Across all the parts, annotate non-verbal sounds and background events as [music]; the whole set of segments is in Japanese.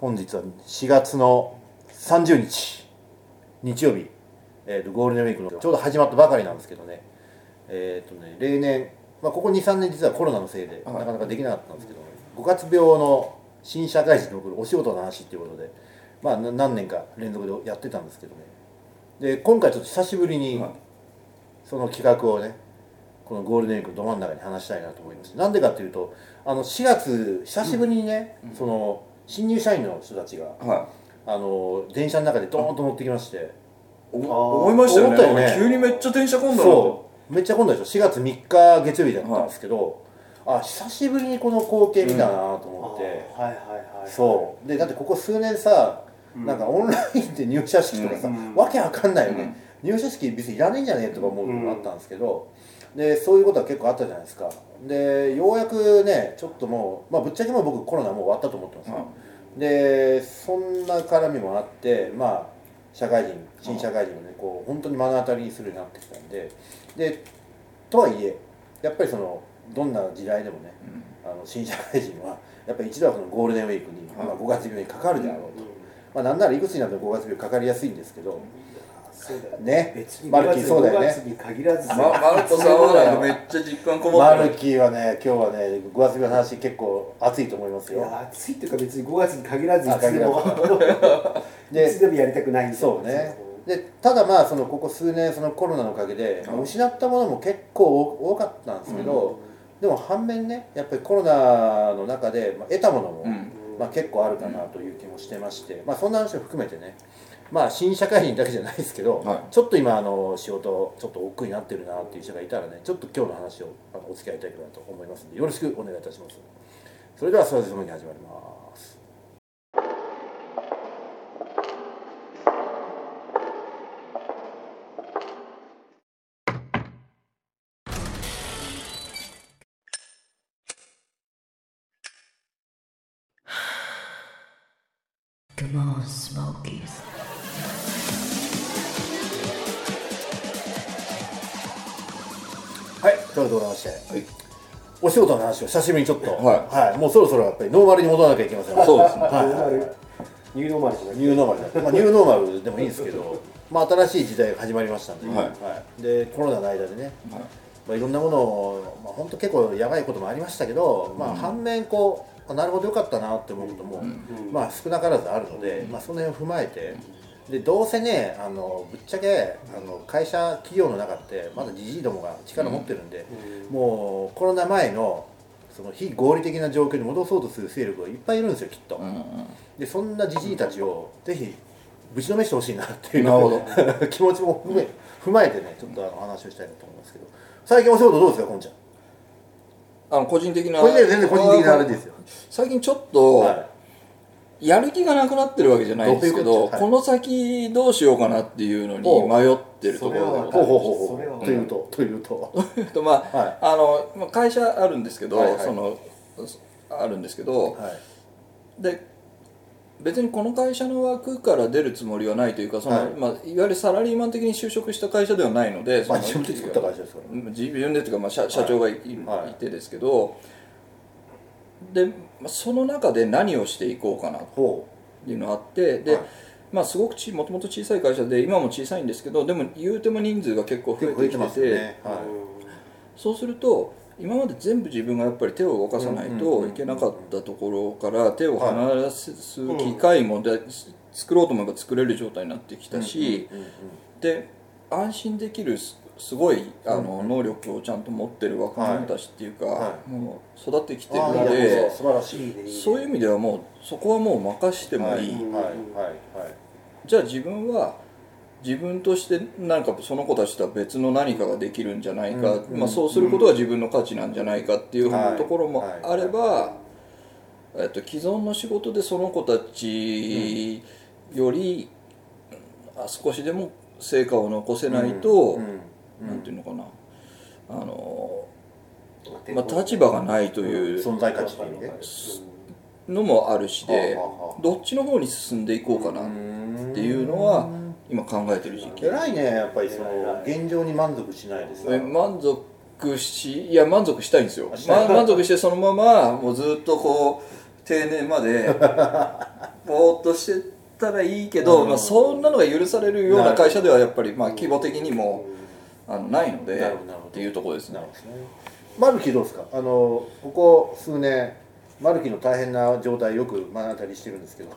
本日は4月の30日日曜日、えーとゴールデンウィークのちょうど始まったばかりなんですけどね。えっ、とね例年、まあ、ここ23年実はコロナのせいではい。なかなかできなかったんですけど、五月病の新社会人に送るお仕事の話っていうことで、まあ、な何年か連続でやってたんですけどね。で今回ちょっと久しぶりにはい。その企画をねこのゴールデンウィークのど真ん中に話したいなと思いますなんでかっていうとあの4月久しぶりにね、その新入社員の人たちがはあの電車の中でドーンと乗ってきまして。思いましたよね。ね。急にめっちゃ電車混んだそう。めっちゃ混んだでしょ。4月3日月曜日だったんですけど、あ久しぶりにこの光景見たなと思って、はいはいはいはい。そう。でだってここ数年さ、なんかオンラインで入社式とかさ、うん。わけわかんないよね、入社式別にいらないんじゃねえとか思うのもあったんですけど、でそういうことは結構あったじゃないですか。でようやくねちょっともう、まあ、ぶっちゃけもう僕コロナもう終わったと思ってます。よ、でそんな絡みもあってまあ社会人新社会人をねこう本当に目の当たりにするようになってきたんで。でとはいえやっぱりそのどんな時代でもね、あの新社会人はやっぱり一度はこのゴールデンウィークに、まあ、5月病にかかるであろうと、まあ、なんならいくつになっても5月病かかりやすいんですけどね。別にマルキーそうだよね。5月に限らず。まマルコさんはなんかめっちゃ実感こもってる。キーはね今日はね5月病の話結構熱いと思いますよ。いや暑いっていうか別に5月に限らずいあつでも。いでつでもやりたくないんですよ。そうね。でただまあそのここ数年そのコロナのおかげで、まあ失ったものも結構多多かったんですけど、でも反面ねやっぱりコロナの中で、まあ、得たものも、うん。まあ、結構あるかなという気もしてまして、まあ、そんな話を含めてねまあ新社会人だけじゃないですけど、はい。ちょっと今あの仕事ちょっと億劫になってるなっていう人がいたらねちょっと今日の話をあのお付き合いいただければと思いますのでよろしくお願いいたします。それではそれでそのに始まります話を久しぶりにちょっと。はい。もうそろそろやっぱりノーマルに戻らなきゃいけません。そうですね。はい。ノーマル。ニューノーマルじゃニューノーマルだ、まあ、ニューノーマルでもいいんですけど、まあ、新しい時代が始まりましたんで、はい。でコロナの間でね、まあ、いろんなものを、まあ、本当結構やばいこともありましたけど、まあ、反面こうあなるほどよかったなって思うことも、まあ、少なからずあるので、まあ、その辺を踏まえてでどうせねあのぶっちゃけあの会社企業の中ってまだじじいどもが力持ってるんで、もうコロナ前のその非合理的な状況に戻そうとする勢力がいっぱいいるんですよきっと。うんうん。でそんなじじいたちをぜひぶちのめしてほしいなっていうなるほど気持ちも踏め踏まえてねちょっとあの話をしたいなと思いますけど。最近お仕事どうですかこんちゃん。あの個人的なこれね全然個人的なあれですよ。最近ちょっとはやる気がなくなってるわけじゃないんですけどことはい。この先どうしようかなっていうのに迷ってるところがいほうほうほうほそれはうというとというと。と [laughs] まあ、[laughs] はい。あのまあ会社あるんですけど、はいはい。そのあるんですけど、はい。で別にこの会社の枠から出るつもりはないというかその、はい。いまあ、いわゆるサラリーマン的に就職した会社ではないので、まあ自分で作った会社ですからね。自分でというか、まあ、社社長がいい、てですけどで、まあ、その中で何をしていこうかなほっていうのがあってで、はい。まあ、すごくちもともと小さい会社で今も小さいんですけどでも言うても人数が結構増えてきててね。はそうすると今まで全部自分がやっぱり手を動かさないといけなかったところから手を離す機会もで作ろうと思えば作れる状態になってきたしで安心できるすすごいあの能力をちゃんと持ってる若者たちっていうか、はもう育ってきてるあのでそういう意味ではもうそこはもう任してもいい、じゃあ自分は自分として何かその子たちとは別の何かができるんじゃないか、うん。まあ、そうすることが自分の価値なんじゃないかっていうはい。ところもあれば、はえっと、既存の仕事でその子たちより、あ少しでも成果を残せないと、うん。うんなんていうのかな。あの、まあ、立場がないという。存在価値というのもあるしでどっちの方に進んでいこうかな。っていうのは今考えてる時期。偉いねやっぱりその現状に満足しないですえ満足しいや満足したいんですよ、ま、満足してそのままもうずっとこう定年まで [laughs] ぼーっとしてたらいいけど、うん。まあ、そんなのが許されるような会社ではやっぱりまあ規模的にもあのないのでっていうところですね。マルキどうですか？あのここ数年マルキの大変な状態よく目の当たりしてるんですけど。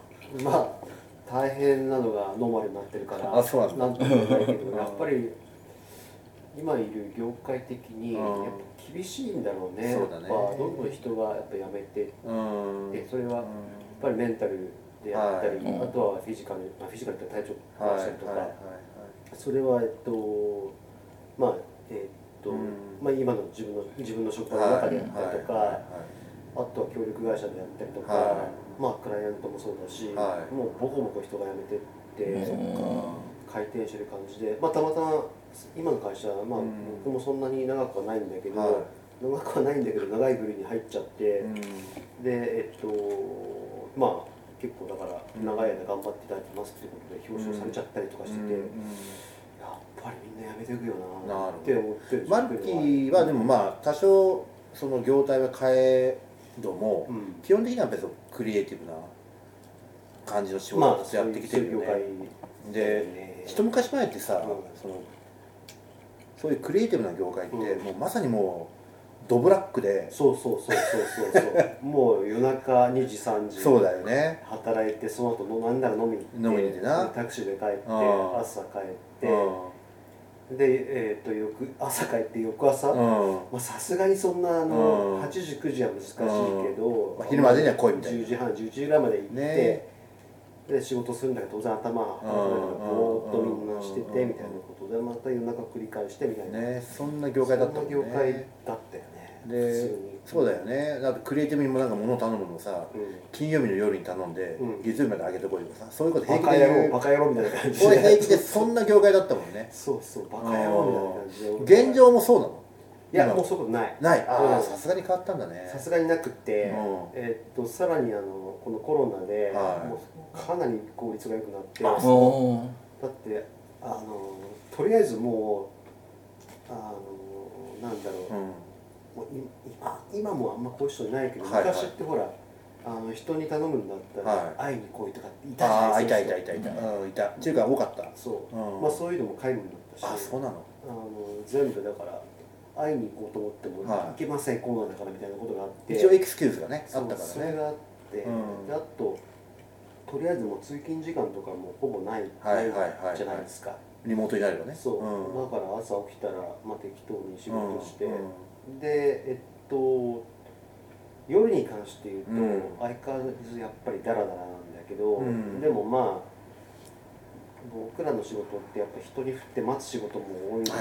まあ大変なのがノーマルになってるからあそうなんだなんとも言えないけどうん [laughs] やっぱり今いる業界的にうん。やっぱ厳しいんだろうね。そうだね。やっぱどんどん人がやっぱ辞めて。っうん。てそれはやっうぱりメンタルであったり、はい。あとはフィジカル、まあ、フィジカルって体調んはい。壊したりとか、はいはい。それはえっとまあえっと、うん。まあ今の自分の自分の職場の中であったりとか、はい。はい。あとは協力会社であったりとか、はい。まあクライアントもそうだし、はい。もうボコボコ人が辞めてって、うん。回転してる感じで、まあ、たまたま今の会社、まあうん。僕もそんなに長くはないんだけど、はい。長くはないんだけど長い部類に入っちゃって、うん。でえっとまあ結構だからうん。長い間頑張っていただいてますってことで表彰されちゃったりとかしてて、ぱりみんな辞めていくよななって思ってるマルキはでもまあ多少その業態は変えども、うん。基本的には別にクリエイティブな感じの仕事まあをやってきてるよね、そういう業界。でね一昔前ってさ、うん。そのそういうクリエイティブな業界って、うん。もうまさにもうドブラックで。そうそうそうそうそう。そ [laughs] うもう夜中2時3時そうだよね。働いてその後のなんなら飲みに行って飲みに行ってな。タクシーで帰ってうん。朝帰ってうでえっ、と翌朝帰って翌朝、さすがにそんなあの、うん。8時9時は難しいけど、まあ昼までには来いみたいな。10時半11時ぐらいまで行って、ね。で仕事するんだけど当然頭は働かないからぼーっとみんなしててうんみたいなことでまた夜中繰り返してみたいな、ね。そんな業界だったもんね業界だったよね。普でそうだよね。だってクリエイティブにもなんか物を頼むのもさうん。金曜日の夜に頼んで、うん。月曜日まであげてこいとかさそういうこと平気で言うバカ野郎みたいな感じこれ平気でそんな業界だったもんね。そうそうバカ野郎みたいな感じで。現状もそうなの？今いやもうそういうことない。ない。あうんあさすがに変わったんだね。さすがになくて、うん。えっとさらにあのこのコロナで、はい。もうかなり効率が良くなって。あだってあのとりあえずもうあのなんだろう,、うん今今もあんまこういう人いないけど、はいはい。昔ってほらあの人に頼むんだったら、はい。会いに来いとかっていたじゃない？ですかいたいたいたうん。いた。っていうか多かった。そう、うん。まあそういうのも皆無になったし。あそうなの。あの全部だから会いに行こうと思っても、はい。行けませんコロナだからみたいなことがあって。一応エクスキューズがねあったからね。それがあって、うん。であととりあえずもう通勤時間とかもほぼない,、はいはいはいじゃないですか、リモートになるよね。そう、ん。だから朝起きたら、まあ、適当に仕事して、うんでえっと夜に関して言うと、うん。相変わらずやっぱりダラダラなんだけど、うん。でもまあ僕らの仕事ってやっぱ人に振って待つ仕事も多いので、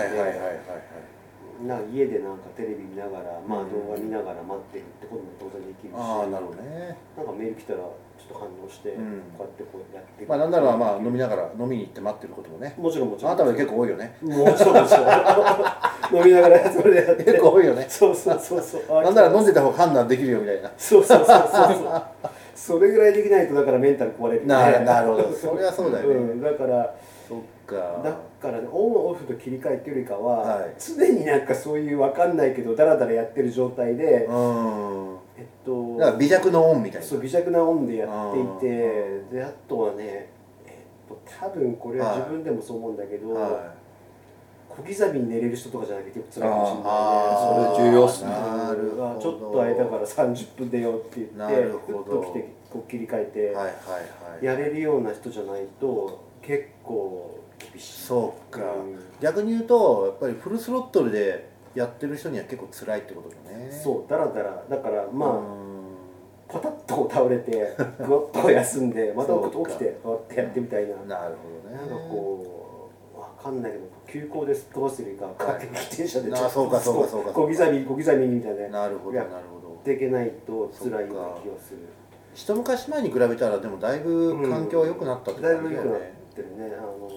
な家でなんかテレビ見ながら、まあ、うん。動画見ながら待ってるってことも当然できるし、ああなるほどね。なんかメール来たらちょっと反応して、うん。こうやってこうやって。まあなんならまあ飲みながら飲みに行って待ってることもね。もちろんもちろん。あなたは結構多いよね。もちろんもちろん飲みながらそれでやって。結構多いよね。そうそうそうそう。なんなら飲んでた方が判断できるよみたいな。そうそうそうそうそう。それぐらいできないとだからメンタル壊れるよね。なるなるほど。それはそうだよね、うん、だからだからねオンオフと切り替えっていうよりかは、はい。常になんかそういう分かんないけどダラダラやってる状態で、うん。えっとだから微弱のオンみたいな。そう微弱なオンでやっていてうん。であとはねえっと多分これは自分でもそう思うんだけど、は小刻みに寝れる人とかじゃなきゃ結構辛いかもしれないね。それ重要っすね。なるほど。あちょっと空いたから30分出ようって言ってふっと来てこう切り替えて、いはいはいはい。やれるような人じゃないと結構厳しい。そうか、うん。逆に言うとやっぱりフルスロットルでやってる人には結構辛いってことだね。そうだらだらだからまあ、うん。パタッと倒れてぐわっと休んでまた起きてこうやってやってみたいな。なるほどね。なんかこうわかんないけど急行で飛ばすよりかはい。自転車で [laughs] あそうかそうかそうか。小刻み小刻みみたいな。やなるほどやなるほど。っていけないと辛いような気がする。一昔前に比べたらでもだいぶ環境は良くなったってだい感じだぶ良くなっよねてるね。あの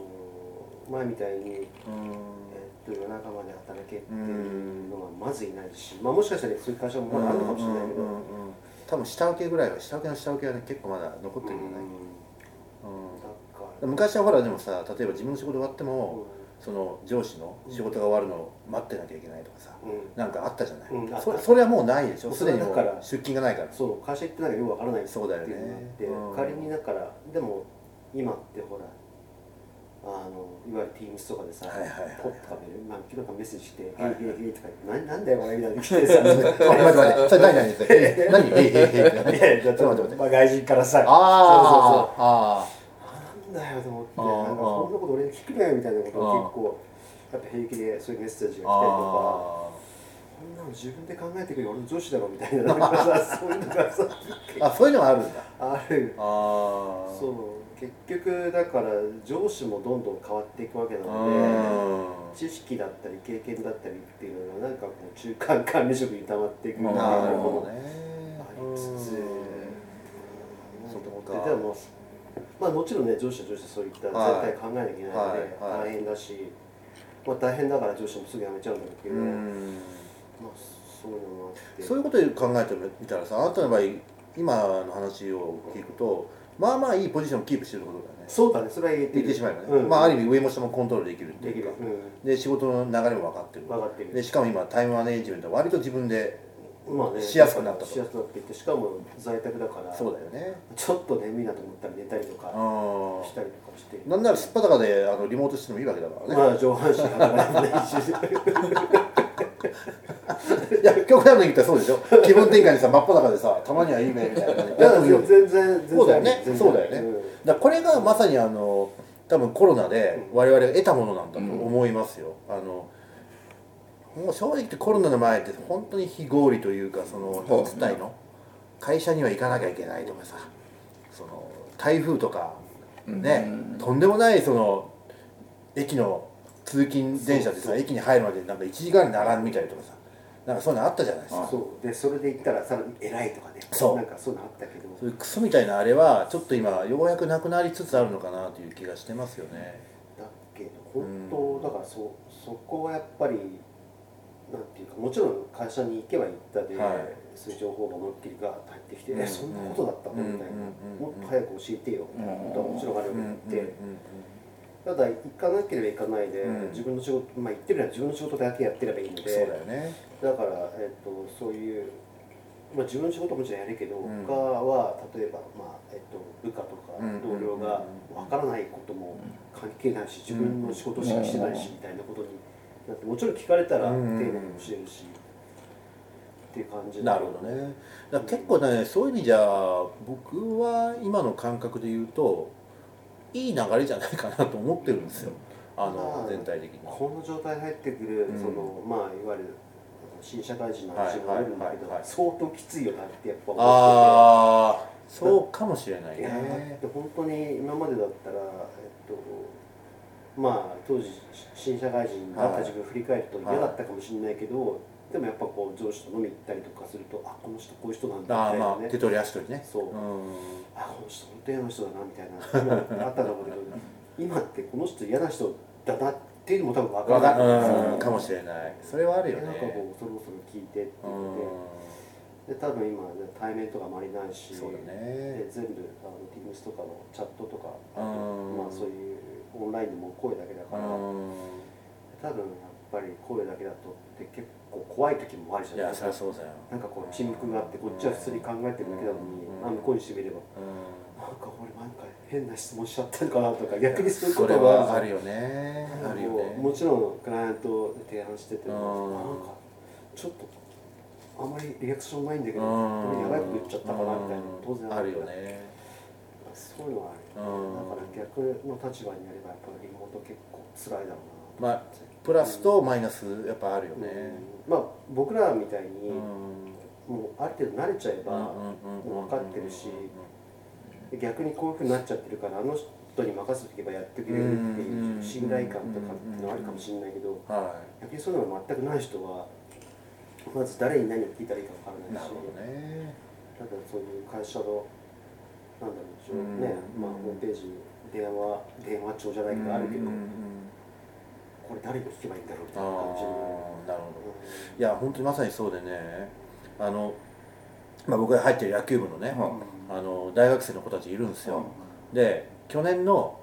前みたいに、えうん。っと夜中まで働けっていうのはまずいないし、まあ、もしかしたらそういう会社もまだあるのかもしれないけど、多分下請けぐらいは下請けの下請けはね結構まだ残ってるん。じゃない、昔はほらでもさ例えば自分の仕事終わっても、その上司の仕事が終わるのを待ってなきゃいけないとかさ、うん。なんかあったじゃない、うんそそれはもうないでしょ？すでにもう出勤がないから。そう会社行ってなんかよくわからないそうだよね。うん。仮にだからでも今ってほらあのいわゆる Teams とかでさ、はいはいはいはい。ポッとかメール、まあ、昨日かメッセージして「はいはい。へいへいへい」とか言って「何なんだよこれ」みたいな来てさあ待って待ってそれ何何それえ何ええええええいやだってちょっと待って待ってまあ、外人からさあああそうそうそうなんだよと思ってうんなんかこんなこと俺に聞くなよみたいなことを結構やっぱ平気でそういうメッセージが来たりとかあこんなの自分で考えてくるよ俺の上司だろみたいななんかさそういうのがさあそういうのがあるんだあるああそう結局だから上司もどんどん変わっていくわけなうのでん知識だったり経験だったりっていうのがなんかこう中間管理職に溜まっていくみたいなもほどね。ありつつ。うんなんと思そっか。ってでもまあもちろんね上司は上司でそういった絶はい。対考えなきゃいけないので大変だし、まあ、大変だから上司もすぐ辞めちゃうんだけど、まあうんそういうのもあって。そういうことで考えてみたらさあなたの場合今の話を聞くとまあまあいいポジションをキープしてることだね。そうだね。それは言えてる。言ってしまえばね、うん。まあある意味上も下もコントロールできるっていうか、うで仕事の流れも分かってる。ん分かってる。でしかも今タイムマネージメントは割と自分でまあね。しやすくなったと。しやすくなっててしかも在宅だからそうだよね。ちょっと眠いなと思ったら寝たりとかあしたりとかして。なんならすっぱだかであのリモートしてもいいわけだからね、まあ上半身働いてないしいや極端に言ったらそうでしょ？気分転換にさ真っ裸でさたまにはいいねみたいな。感じいでやってもいいよや全然全然。そうだよね。そうだよね。ん。だからこれがまさにあの多分コロナで我々が得たものなんだと思いますよ、あのもう正直言ってコロナの前って本当に非合理というかそのそう実態の？会社には行かなきゃいけないとかさその台風とかね、とんでもないその駅の通勤電車でさ駅に入るまでなんか1時間に並んみたりとかさなんかそういうのあったじゃないですか。そう。でそれで言ったらさらに偉いとかね。そう。なんかそういうのあったけど。そういうクソみたいなあれはちょっと今ようやくなくなりつつあるのかなという気がしてますよね。だけど本当だからそそこはやっぱりなんていうかもちろん会社に行けば行ったで、はい。そういう情報が思いっきりが入ってきて、うん。えそんなことだったの？みたいな、うんもっと早く教えてよみたいなことはもちろんあるわけで、うんただ行かなければ行かないで、うん。自分の仕事まあ行ってみれば自分の仕事だけやってればいいので。そうだよね。だから、えっとそういう、まあ、自分の仕事ももちろんやるけど、うん。他は例えば、まあえっと、部下とかうん。同僚がわからないことも関係ないし自分の仕事しかしてないしみたいなことになってもちろん聞かれたら丁うん。寧に教えるし、っていう感じで。なるほどね。だ結構ねそういう意味じゃ僕は今の感覚で言うといい流れじゃないかなと思ってるんですよ。あのまあ全体的に。この状態で入ってくる、うん。そのまあいわゆる新社会人の話もあるんだけど、相当きついよなってやっぱ思ってて。ああそうかもしれないね。て本当に今までだったら、えっと、まあ当時新社会人だった自分を振り返ると嫌だったかもしれないけど、でもやっぱこう上司と飲み行ったりとかするとあこの人こういう人なんだみたいなね、まあ手取り足取りね。そう。うん。あこの人本当嫌な人だなみたいな。今あったと思うけど今ってこの人嫌な人だなっていうのも多分分かわらないかもしれない。それはあるよね。でなんかこうそろそろ聞いてってう言ってで多分今、ね、対面とかもありないし。んそうだね。で全部あの Teams とかのチャットとかあとうん。まあそういうオンラインでも声だけだうから。ん。多分やっぱり声だけだとって結構怖い時もあるじゃないですか。なんかこう沈黙があってこっちは普通に考えてるだけなのにうん。あ向こうにしてみれば。うん。なんか俺なんか変な質問しちゃったのかなとか逆にそういうことがあるはあるよね。あるよね。もちろんクライアントで提案しててうん。もなんかちょっとあんまりリアクションないんだけどうん。やばいこと言っちゃったかなみたいな。当然あるよね。そういうのはある。うん。だから逆の立場になればやっぱりリモート結構辛いだろうなまあプラスとマイナスやっぱあるよね。うん。まあ僕らみたいにうん。もうある程度慣れちゃえばうんもう分かってるし逆にこういうふうになっちゃってるからあの人に任せておけばやってくれるっていう信頼感とかっていうのはあるかもしれないけどは逆にそういうのが全くない人はまず誰に何を聞いたらいいか分からないしね。ただそういう会社のなんだろうでしょううん。ねまあホームページに電話電話帳じゃないけどあるけどこれ誰に聞けばいいんだろうみたいあな感じなるほど。いや本当にまさにそうでね。あの、まあ、僕が入ってる野球部のね、はあの大学生の子たちいるんですよ、で去年の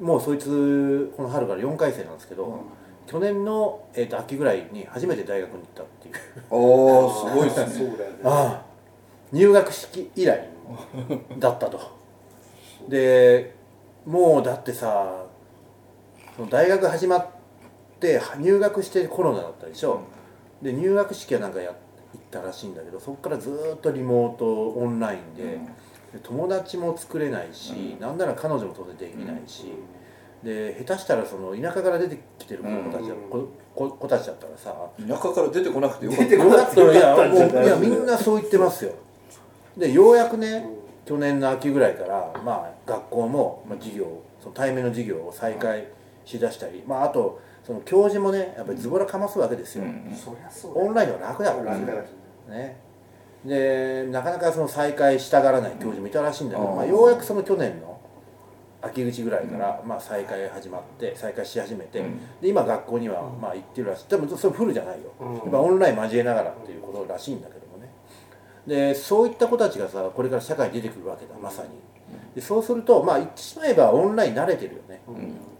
もうそいつこの春から4回生なんですけど、うん。去年の、えー、と秋ぐらいに初めて大学に行ったっていう。おおすごいです [laughs] ね。ああ。入学式以来だったと。[laughs] でもうだってさその大学始まって入学してコロナだったでしょ、で入学式はなんかや行ったらしいんだけどそこからずーっとリモートオンラインで,、で友達も作れないし、なんなら彼女も当然できないし、で下手したらその田舎から出てきてる子たちだ、うん。子子ちだったらさ田舎から出てこなくてよかった。出てこなくてよ [laughs] いやいやみんなそう言ってますよ。でようやくね去年の秋ぐらいからまあ学校も、まあ、授業その対面の授業を再開しだしたり、まああとその教授もねやっぱりズボラかますわけですよ、オンラインは楽だから。ね。でなかなかその再開したがらない教授もいたらしいんだけど、うん。まあ、ようやくその去年の秋口ぐらいから、まあ、再開始まって再開し始めて、うん。で今学校にはまあ行ってるらしい。でもそれフルじゃないよ、うん。やっぱオンライン交えながらっていうことらしいんだけどもね。でそういった子たちがさこれから社会に出てくるわけだまさに。でそうするとまあ言ってしまえばオンライン慣れてるよね、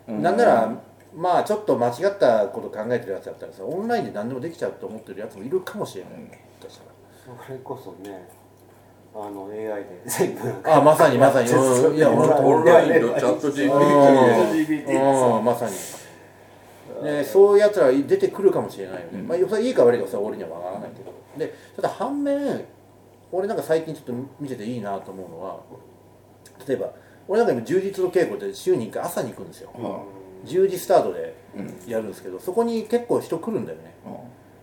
うん。なんならまあちょっと間違ったこと考えてるやつだったらさオンラインで何でもできちゃうと思ってるやつもいるかもしれない、確かそれこそねあの AI で全部あまさにまさに、[laughs] うん、いや本当オンラインのチャット GPT でうん。まさに。でそういうやつら出てくるかもしれないよね、まあそれいいか悪いかさ俺には分からないけど。でただ反面俺なんか最近ちょっと見てていいなと思うのは例えば俺なんか今充実の稽古で週に1回朝に行くんですよ10時スタートでやるんですけどそこに結構人来るんだよね。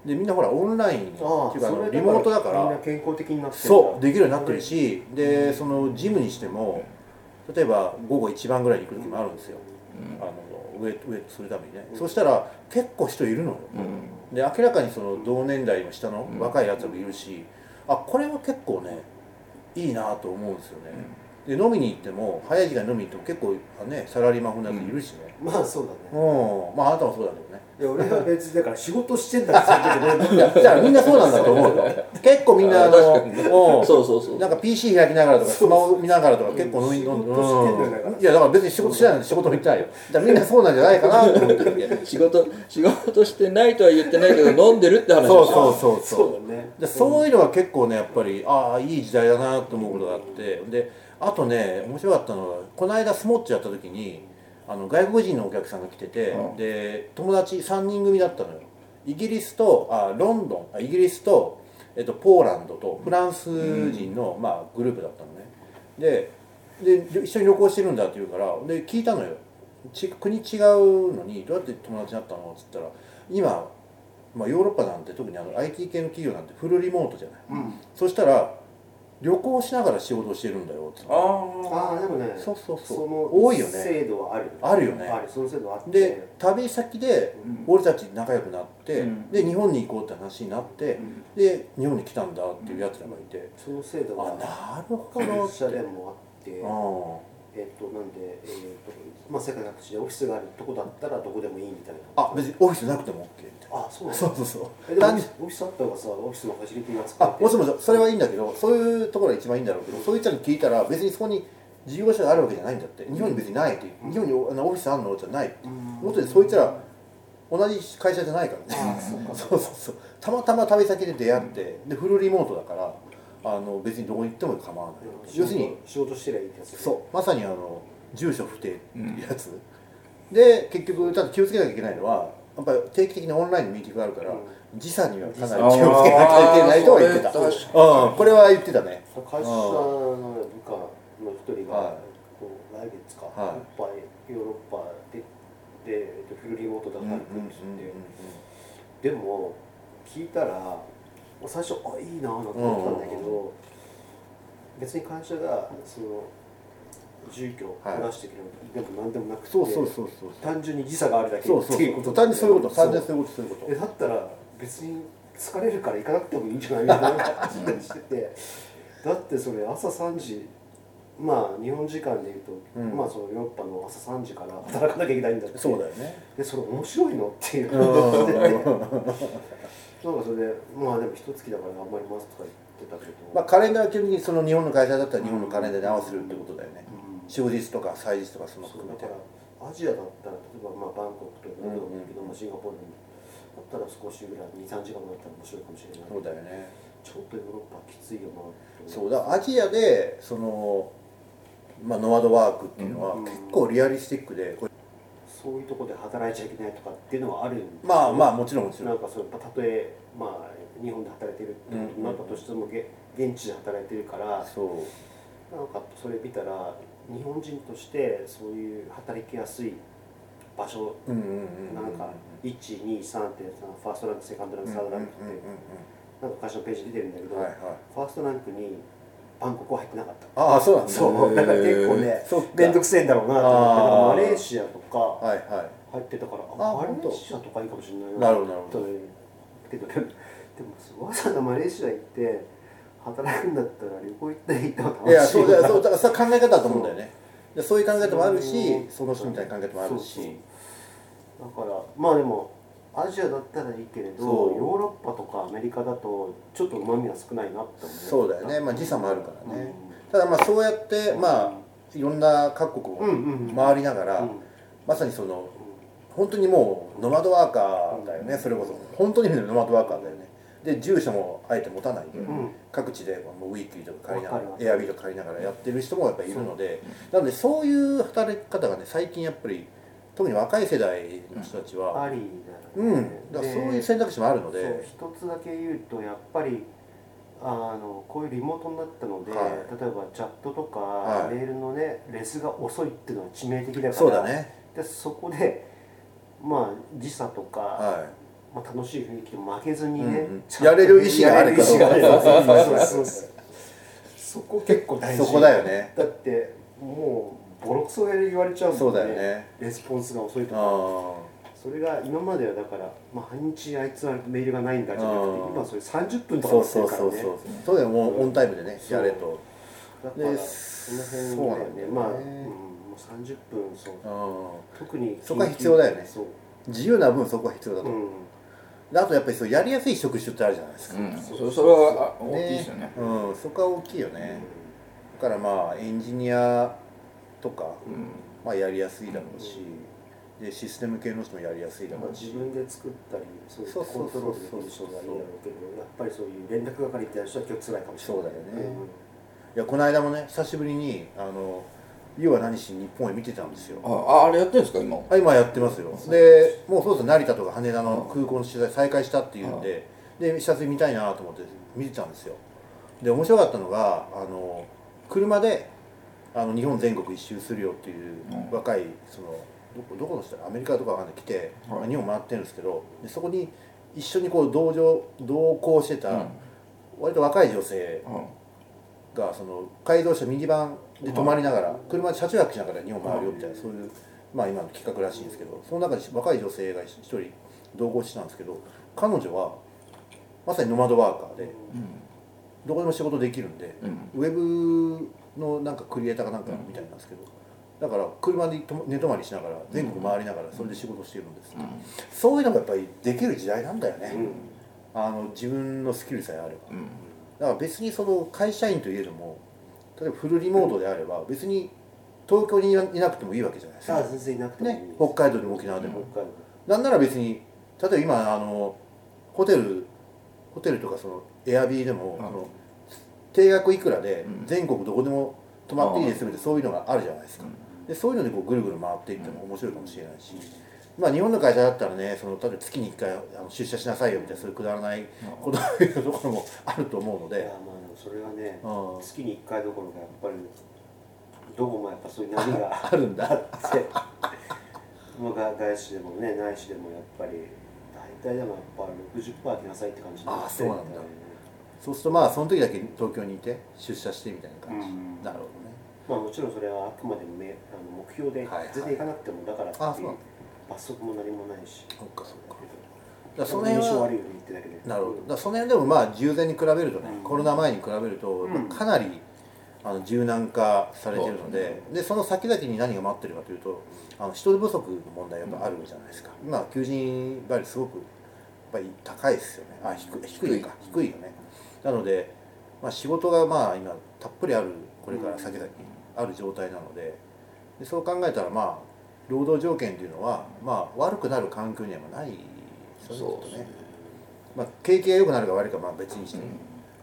でみんなほらオンラインっていうかリモートだかみんなら健康的になってそうできるようになってるしでそのジムにしても例えば午後一番ぐらいに行く時もあるんですよ。あのウェイトウェイトするためにね。そしたら結構人いるの。よで明らかにその同年代の下の若いやつもいるしあこれは結構ねいいなと思うんですよねで飲みに行っても早い時間に飲みに行っても結構ねサラリーマン風なやついるしね。まあそうだうねん。まああなたもそうだけどね。いや俺は別にだから仕事してんだからそれでいやだからみんなそうなんだと思うよ。結構みんなああのうん。そうそうそう。なんか PC 開きながらとかスマホ見ながらとか結構飲み飲んで仕事してんだよだから。うん。いやだから別に仕事してないのに仕事も行ってないよ。だからみんなそうなんじゃないかなと思ってる [laughs] 仕事仕事してないとは言ってないけど飲んでるって話そうそうそうそそううだね。でそういうのは結構ねやっぱりああいい時代だなと思うことがあって。であとね面白かったのはこの間スモッチやった時にあの外国人のお客さんが来てて、うん。で友達3人組だったのよ。イギリスとあロンドンあイギリスと、えっと、ポーランドとフランス人の、まあ、グループだったのね。でで一緒に旅行してるんだって言うからで聞いたのよ。ち国違うのにどうやって友達になったの？っつったら今、まあ、ヨーロッパなんて特にあの IT 系の企業なんてフルリモートじゃない。うん。そしたら旅行しながら仕事をしてるんだよって。あああでもねそうそうそう。多いよね。制度はあるあるよね。あるその制度はあって。で旅先でうん。俺たち仲良くなって、うん。で日本に行こうって話になって、で日本に来たんだっていうやつらがいて、その制度あがなるほど会って。社でもあって。うんえっとなんでえっとまあ世界各地でオフィスがあるとこだったらどこでもいいみたいなあ別にオフィスなくても OK みたいあそうそうそうそう。えでもオフィスあった方がさオフィスのファシリティが使あもちろんそれはいいんだけどそういうところが一番いいんだろうけどそういったの聞いたら別にそこに事業所があるわけじゃないんだって。日本に別にないって日本にあのオフィスあるのじゃないって。もっとそいつら同じ会社じゃないからね。あそうか。[laughs] そうそうそう。たまたま旅先で出会ってでフルリモートだからあの別にどこに行っても構わない要するに仕事してりゃいいってやつそうまさにあの住所不定っていうやつ、で結局ただ気をつけなきゃいけないのはやっぱり定期的にオンラインのミーティングがあるから、うん。時差にはかなり気をつけなきゃいけないとは言ってた。うんこれは言ってたね。会社の部下の一人が、はいこう来月か、はい。い、っぱいヨーロッパででえっとフルリモートで働くんですって、でも聞いたら最初あいいなぁと思ったんだけど、別に会社がその住居をはい。出してくれるでも何でもなくてそうそうそうそう。単純に時差があるだけそうそうっていう。こと単純にそういうこと。単純にそういうことそういうこと。えだったら別に疲れるから行かなくてもいいんじゃないみたいな話をしてて。だってそれ朝3時まあ日本時間でいうと、うん。まあそのヨーロッパの朝3時から [laughs] 働かなきゃいけないんだって。そうだよね。でそれ面白いのっていう。うん。話 [laughs] でなんかそれでまあでも一月だから頑張りますとか言ってたけど、まあカレンダーは基本的にその日本の会社だったら日本のカレンダーに合わせるってことだよね。うん。終日とか祭日とかそのそう含めてアジアだったら例えばまあバンコクとかうんどこでもいいけど、まあ、シンガポールでもだったら少しぐらい23時間だったら面白いかもしれない。そうだよね。ちょっとヨーロッパはきついよなそうだ。アジアでその、まあ、ノマドワークっていうのはうん結構リアリスティックでこれそういうところで働いちゃいけないとかっていうのはあるんですよまあまあもちろんもちろなんんかそのたとえまあ日本で働いてるってことになったとしても、げ現地で働いてるからそう。なんかそれ見たら日本人としてそういう働きやすい場所うんうんうんうんなんか123ってそのファーストランクセカンドランクサードランクってなんか会社のページに出てるんだけど、ファーストランクにバンコクは入ってなかった。ああそうなんだ。そう。だから結構ね面倒くせえんだろうなと思ってマレーシアとかはいはい。入ってたからああマレ本当。ーシアとかいいかもしれないな。るほどなるほど。けどでもわざわざマレーシア行って働くんだったら旅行行ったらいいと楽しいいやそうだなそう [laughs] だからそ考え方だと思うんだよね。でそういう考え方もあるしそそうの人みたいな考え方もあるそうそうしだからまあでもアジアだったらいいけれどヨーロッパとかアメリカだとちょっとうまみが少ないなって思う。そうだよね。まあ時差もあるからね。うただまあそうやってまあいろんな各国をんうんうん。回りながらうん。まさにその本当にもうノマドワーカーだよね。それこそ。本当にノマドワーカーだよね。で住所もあえて持たないで、ん。各地でもうウィークリーとか借りながらるエアビーとか借りながらやってる人もやっぱりいるので。なのでそういう働き方がね最近やっぱり特に若い世代の人たちはありだうんよねだからそうでいう選択肢もあるのそうで一つだけ言うとやっぱりあのこういうリモートになったので、はい。例えばチャットとか、はい。メールのねレスが遅いっていうのは致命的だからそうだね。でそこでまあ時差とか、はまあ、楽しい雰囲気で負けずにね、うんうん。ちゃんとやれる意思があるかどうかやれる意思がある [laughs] そうそうそうそこ結構大事。いそこだよね。だってもうボロクソ言われちゃうもんね。そうだよね。レスポンスが遅いとか。あそれが今まではだから、まあ、半日あいつはメールがないんだじゃなくてうん今それ30分あとかそうそうなってるからね。そうそうそうだよ。もうオンタイムでねそうやれと。だからでその辺だよね。まあ、うん、もう30分そう。うん特にそこは必要だよね。そう、自由な分そこは必要だと。うん、であとやっぱりそうやりやすい職種ってあるじゃないですか、うん。それそれはあ大きいですよね。うん、そこは大きいよね、だからまあエンジニアとか、うん。まあ、やりやすいだろうし、でシステム系の人もやりやすいだまあ、ろうし、自分で作ったりそういうそうそうそうコントロールできる人がいいだろうけどやっぱりそういう連絡係ってやる人は今日辛いかもしれない。そうだよね。いやこの間もね久しぶりに「あの要は何しに日本へ見てたんですよ。ああれやってるんですか今？あ今やってますよ。でもうそうそう成田とか羽田の空港の取材再開したっていうんでで久しぶりに見たいなと思って見てたんですよ。で面白かったのがあの車であの日本全国一周するよっていううん若いそのどこどこの人アメリカとかわかんない来て、はい。まあ日本回ってるんですけどでそこに一緒にこう同乗同行してた、うん。割と若い女性うん。がその改造車ミニバンで泊まりながら車で車中泊しながら日本回るよみたいなそういうまあ今の企画らしいんですけどその中に若い女性が一人同行してたんですけど彼女はまさにノマドワーカーでどこでも仕事できるんでうん。ウェブのなんかクリエイターかなんかみたいなんですけどだから車でと寝泊まりしながら全国回りながらそれで仕事してるんです、そういうのがやっぱりできる時代なんだよね、あの自分のスキルさえあれば。うん。だから別にその会社員といえども例えばフルリモートであれば別に東京にいなくてもいいわけじゃないですか、全然いなくてもいい、ね、北海道でも沖縄でも、なんなら別に例えば今あのホテルホテルとかそのエアビーでも、うん。その定額いくらでうん。全国どこでも泊まっていいですみたいなそういうのがあるじゃないですか、うん。でそういうのでこうぐるぐる回っていっても面白いかもしれないし、まあ日本の会社だったらねその例えば月に1回あの出社しなさいよみたいなそういうくだらないことを言うところもあると思うので。道いやまあでもそれはねうん。月に1回どころかやっぱりどこもやっぱそういう波があるんだあって [laughs] まあ外外資でもね内資でもやっぱり大体でもやっぱ60%来なさいって感じになって。あそうなんだ。そうするとまあその時だけ東京にいて出社してみたいな感じ、うん。なるほどね。まあもちろんそれはあくまでもめあの目標で全然行かなくてもだからっていうあそう。なんだ罰則も何もないし。そっかそっか。だからそその辺はの印象悪いように言ってだけでなるほど。だからその辺でもまあ従前に比べるとね、うん。コロナ前に比べると、うん。かなりあの柔軟化されてるので,、でその先々に何が待ってるかというとあの人手不足の問題がやっぱあるじゃないですか、今求人倍率すごくぱり高いですよね。あ低い。低いか。低いよね。なので、まあ、仕事がまあ今たっぷりあるこれから先々にある状態なのででそう考えたらまあ労働条件っていうのは、まあ、悪くなる環境にはないそうですね。まあ、景気が良くなるか悪いかはまあ別にして、うん。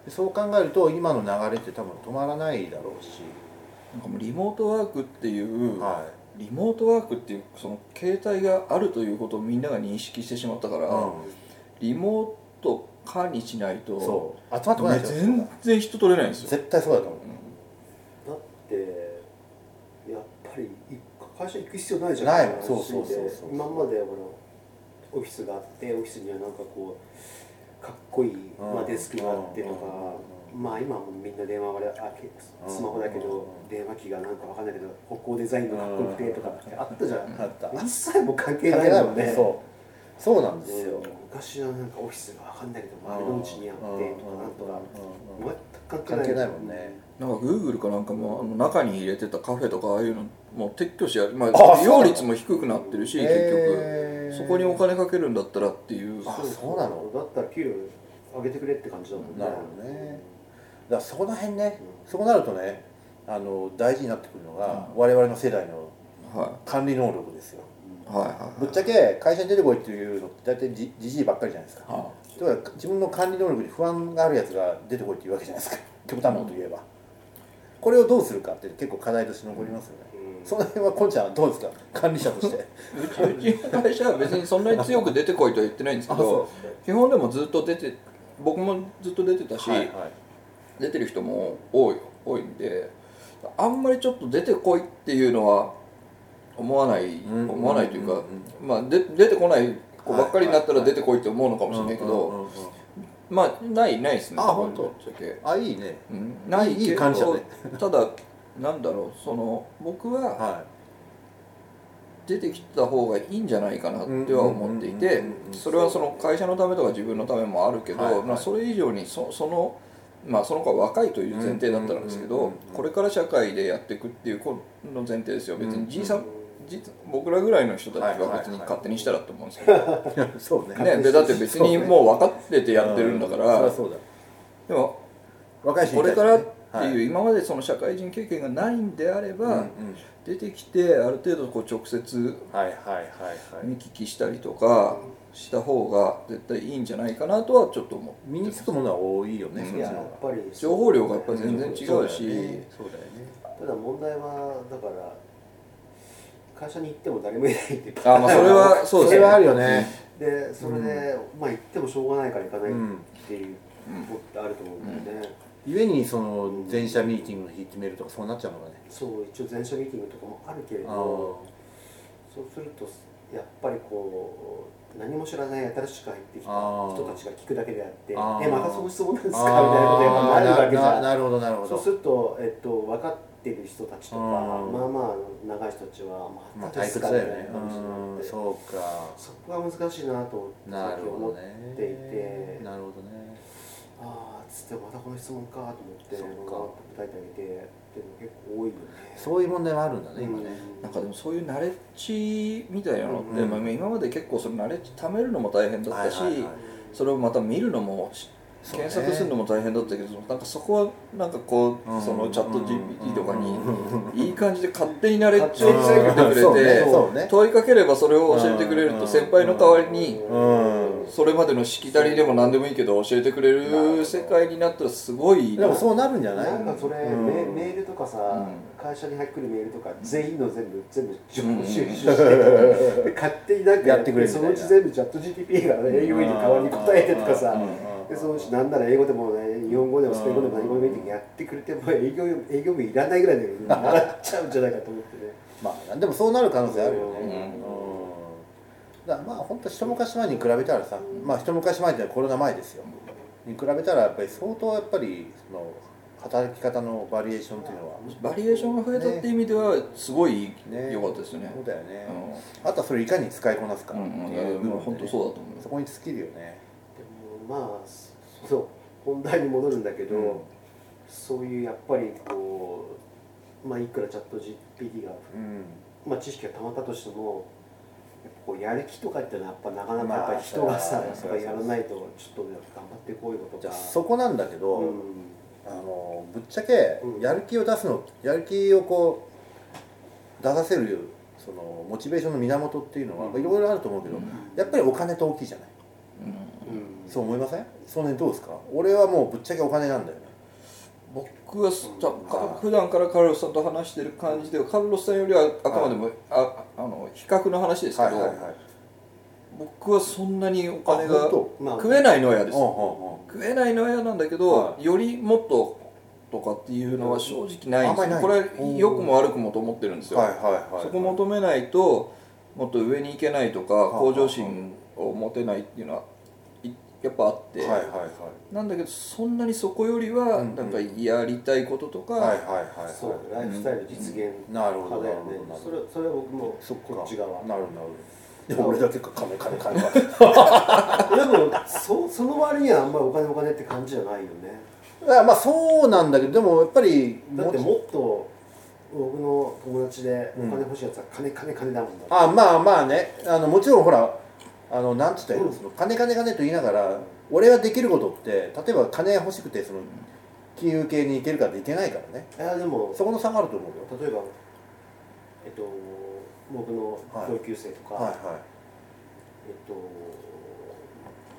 でそう考えると今の流れって多分止まらないだろうし、なんかもうリモートワークっていう、はリモートワークっていうその形態があるということをみんなが認識してしまったから、い、うリモート化にしないとん、そう。集まってこないねですよ全然人取れないんですよ。絶対そうだと思う。だってやっぱりい会社行く必要ないじゃん。ない。って話そうそうそうそう。で今までほらオフィスがあってオフィスにはなんかこうかっこいい、うん。まあ、デスクがあってとか、うん。まあ今はもうみんな電話があけスマホだけど、うん。電話機がなんかわかんないけど歩行デザインのかっこよくてとかってあったじゃん、あった。一切もう関係関係ないもんないもんねね。そう。そうなんですよ。うん昔はなんかオフィスがわかんないけど丸の内にあってとかなんとか。全く関係ないもんね。なんかグーグルかなんかもあの中に入れてたカフェとかああいうのもう撤去しやまああ利用率も低くなってるし結局。そこにお金かけるんだったらっていう。あそうなの？だったら給料上げてくれって感じだもんね。なるほどね。だからそこら辺ね、そうなるとねあの大事になってくるのが、我々の世代のは管理能力ですよいはいはい。ぶっちゃけ会社に出てこいっていうのって大体じじじいばっかりじゃないですか。はだから自分の管理能力に不安があるやつが出てこいっていうわけじゃないですか。極端なこと言えば、これをどうするかって結構課題として残りますよね、うん。その辺はこんちゃんはどうですか？管理者として。うちうちの会社は別にそんなに強く出てこいとは言ってないんですけど基本でもずっと出て僕もずっと出てたし、はいはい。出てる人も多い多いんであんまりちょっと出てこいっていうのは思わない、ん思わないというか、うんまあで出てこない子ばっかりになったら出てこいって思うのかもしれないけど、まあないないですね。あ本当？あいいね。うん。ないいい感謝ね。ただなんだろうその僕はは出てきた方がいいんじゃないかなっては思っていてそれはその会社のためとか自分のためもあるけど、まあ、それ以上にそそのまあその子は若いという前提だったんですけどこれから社会でやっていくっていうこの前提ですよ。別うんにじいさんじ僕らぐらいの人たちは別に勝手にしたらと思うんですけど、いそうね。ね、でだって別にもう分かっててやってるんだかうら、そりゃそうだでも若い人これからってはい。いう今までその社会人経験がないんであれば、うんうん。出てきてある程度こう直接はいはいはいはい。見聞きしたりとかした方が絶対いいんじゃないかなとはちょっと思う身につくものは多いよね、そっちいややっぱり情報量がやっぱり全然違うし、そうだよね。ただ問題はだから会社に行っても誰もいないってあまあそれはそうですね。それはあるよね。でそれで、まあ行ってもしょうがないから行かないっうんていうことってあると思うんだよね、故にその全社ミーティングの日決めるとかそうなっちゃうのがね。そう一応全社ミーティングとかもあるけれあどそうするとやっぱりこう何も知らない新しく入ってきた人たちが聞くだけであって「えまたその質問なんですか?」みたいなことやっぱなるわけじゃん。ななるほどなるほど。そうすると、えっと、分かってる人たちとか、うん。まあまあ長い人たちは、まあ退屈だよかみたいなね。感じになって、うん。そうか。そこが難しいなとなるほど思ってねいて、なるほどね。ああつってまたこの質問かと思ってそっか。答えてあげて。って結構多いよね。そういう問題もあるんだね今ね。うんなんかでもそういうナレッジみたいなのって、うん。まあ、今まで結構そのナレッジ貯めるのも大変だったし、それをまた見るのも検索するのも大変だったけど、なんかそこはなんかこう、うん。そのチャット GPT とかにうん。いい感じで勝手にナレッジをうん伝えてくれて、そうねそうね。問いかければそれを教えてくれるうん。と先輩の代わりにうん。それまでのしきたりでも何でもいいけど教えてくれる世界になったらすごい。でもそうなるんじゃない？なんかそれ、うん。メメールとかさ、うん。会社に入ってくるメールとか全員の全部全部収集して、で勝手になんかやってくれる。そのうち全部チャット GTP が営業員の代わりに答えてとかさ、うんでそのうちなんなら英語でもね日本語でもスペイン語でも何語でもいい時やってくれても営業営業員いらないぐらいで習っちゃうんじゃないかと思ってね。まあでもそうなる可能性あるよね。うん。うん。だからまあ本当一昔前に比べたらさまあ一昔前ってコロナ前ですよに比べたらやっぱり相当やっぱりその働き方のバリエーションっていうのは。バリエーションが増えたっていう意味ではすごいね良かったですよね。そうだよね。うあとはそれをいかに使いこなすかってんうん。いう部分でもう本当そうだと思うそこに尽きるよねまあそう本題に戻るんだけど、うん。そういうやっぱりこうまあいくらチャット GPT が、うん。まあ、知識がたまったとしてもやっぱこうやる気とかっていうのはやっぱなかなかまあやっぱり人がさ、そりゃやっぱりやらないとちょっとね頑張ってこういうことかじゃあそこなんだけど、うん。あのぶっちゃけうん。やる気を出すのやる気をこう出させるそのモチベーションの源っていうのはいろいろあると思うけど、やっぱりお金って大きいじゃないうん。そう思いません？その辺どうですか？俺はもうぶっちゃけお金なんだよね。僕は普段からカルロスさんと話してる感じではカルロスさんよりはあくまでも、ああの比較の話ですけど、はいはいはい。僕はそんなにお金あが食えないのは嫌です。うんうんうん。食えないのは嫌なんだけど、はよりもっととかっていうのは正直ないんですよ。これ良くも悪くもと思ってるんですよ、はいはいはいそこ求めないともっと上に行けないとかはあ向上心を持てないっていうのはいやっぱあって、はいはいはい。なんだけどそんなにそこよりはなんかやりたいこととか、はいはいはいそう。ライフスタイル実現なるほど派だよねなるほど。それそれは僕もそっかこっち側なるほど。でも俺だけか金金金。金 [laughs] でもそその割にはあんまりお金お金って感じじゃないよね。いやまあそうなんだけどでもやっぱりだってもっと僕の友達でお金欲しいやつは金金金だもんだあまあまあね。あのもちろんほらあのなんつったらいいの？その金金金と言いながら俺ができることって例えば金欲しくてその金融系に行けるかっていけないからね。いやでもそこの差があると思うよ。例えばえっと僕の同級生とか、はいはえっと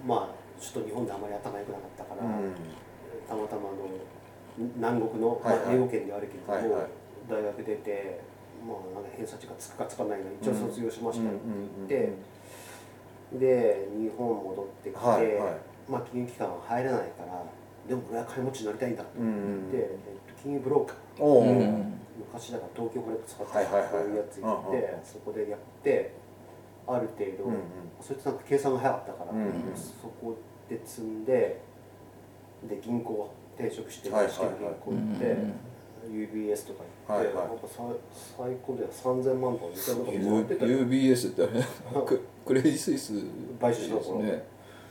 まあちょっと日本であまり頭良くなかったから、いうん。たまたまあの南国の、はいはい。まあ、英語圏であるけれども、はいはい。大学出てまあなんか偏差値がつくかつかないが一応卒業しましたよ、うんうんうんでで日本戻ってきて、はいはい。まあ金融機関は入れないからでも俺は金持ちになりたいんだとうんうん思って、えっと、金融ブローカー。おう。ん昔だから東京フォレックスとかはいはいはいそういうやつ行って、うんうん。そこでやってある程度、うんうんそいつなんか計算が早かったから、うんうん。そこで積んでで銀行転職してはいはいはい。試験銀行行って、UBS とか行って、はいはい。なんかさ最高では3000万とか2000万とかもらってたよ。UBS ってあれククレディ・スイス。買収したところ。ね。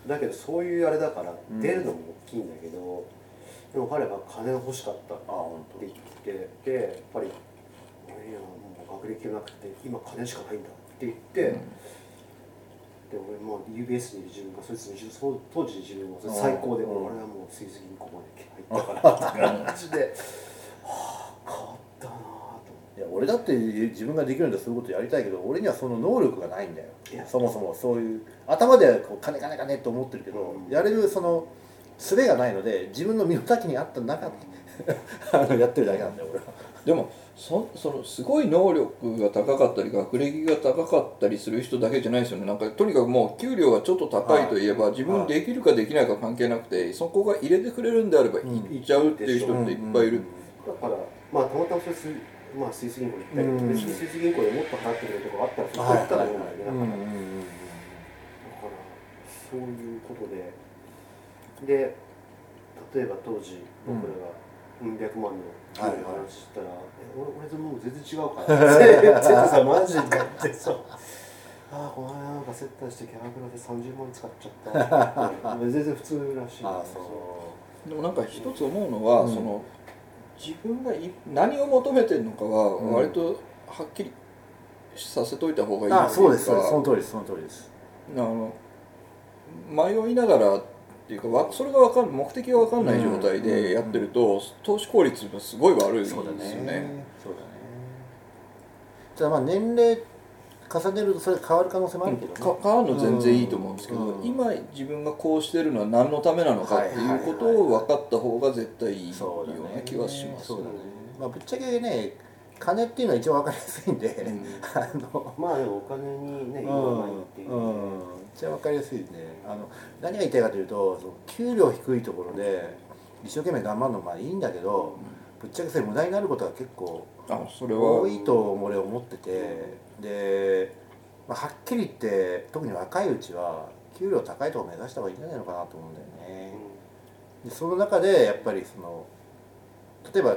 だけどそういうあれだからうん。出るのも大きいんだけど、でも彼は金が欲しかった。って言ってでやっぱり「いやもう学歴がなくて今金しかないんだ」って言って、で俺もう UBS にいる自分がそいつに当時の自分が最高で、うん。俺はもうスイス銀行まで入ったからって感じではあ変わったいや俺だって自分ができるんだそういうことやりたいけど俺にはその能力がないんだよ。そもそもそういう頭ではこう金金金と思ってるけど、うん。やれるその術がないので自分の身の丈に合った中で [laughs] あのやってるだけなんだよ俺は。でもそそのすごい能力が高かったり学歴が高かったりする人だけじゃないですよね。なんかとにかくもう給料がちょっと高いといえば、自分できるかできないか関係なくてそこが入れてくれるんであればうん。いっちゃうっていう人っていっぱいいる、だからまあたまたまそいつまあスイス銀行行ったり、うん。別にスイス銀行でもっと払ってくれるとこあったらそこ行ったら思うんだよね、だから、だからそういうことで。で例えば当時僕らがうん百万の給料の話したら「え俺俺ともう全然違うから」って言ってさマジでってさ「[laughs] ああこの間なんか接待してキャバクラで30万使っちゃった」[laughs] 全然普通らしい。ああそう。でもなんか一つ思うのは、うん。その自分がい何を求めてるのかはうん。割とはっきりさせといた方がいいうそうですそうです。その通りです。その通りです。あの迷いながらっていうかわそれが分かる目的が分かんない状態でやってると、投資効率がすごい悪いんですよそうだね。ね。そうだね。ただまあ年齢重ねるとそれ変わる可能性もあるけどね。か変わるの全然いいと思うんですけど、うん。今自分がこうしてるのは何のためなのかっていうことを分かった方が絶対いいよそうだねうな気はします。そうだね。まあぶっちゃけね金っていうのは一番分かりやすいんで、ん。あのまあでもお金にねう言わないっんていう、うん。一番分かりやすいね。あの何が言いたいかというとその給料低いところで一生懸命頑張るのもまあいいんだけど、ぶっちゃけそれ無駄になることが結構多いと俺思っててで、まあ、はっきり言って特に若いうちは給料高いところ目指した方がいいんじゃないのかなと思うんだよね。でその中でやっぱりその例えば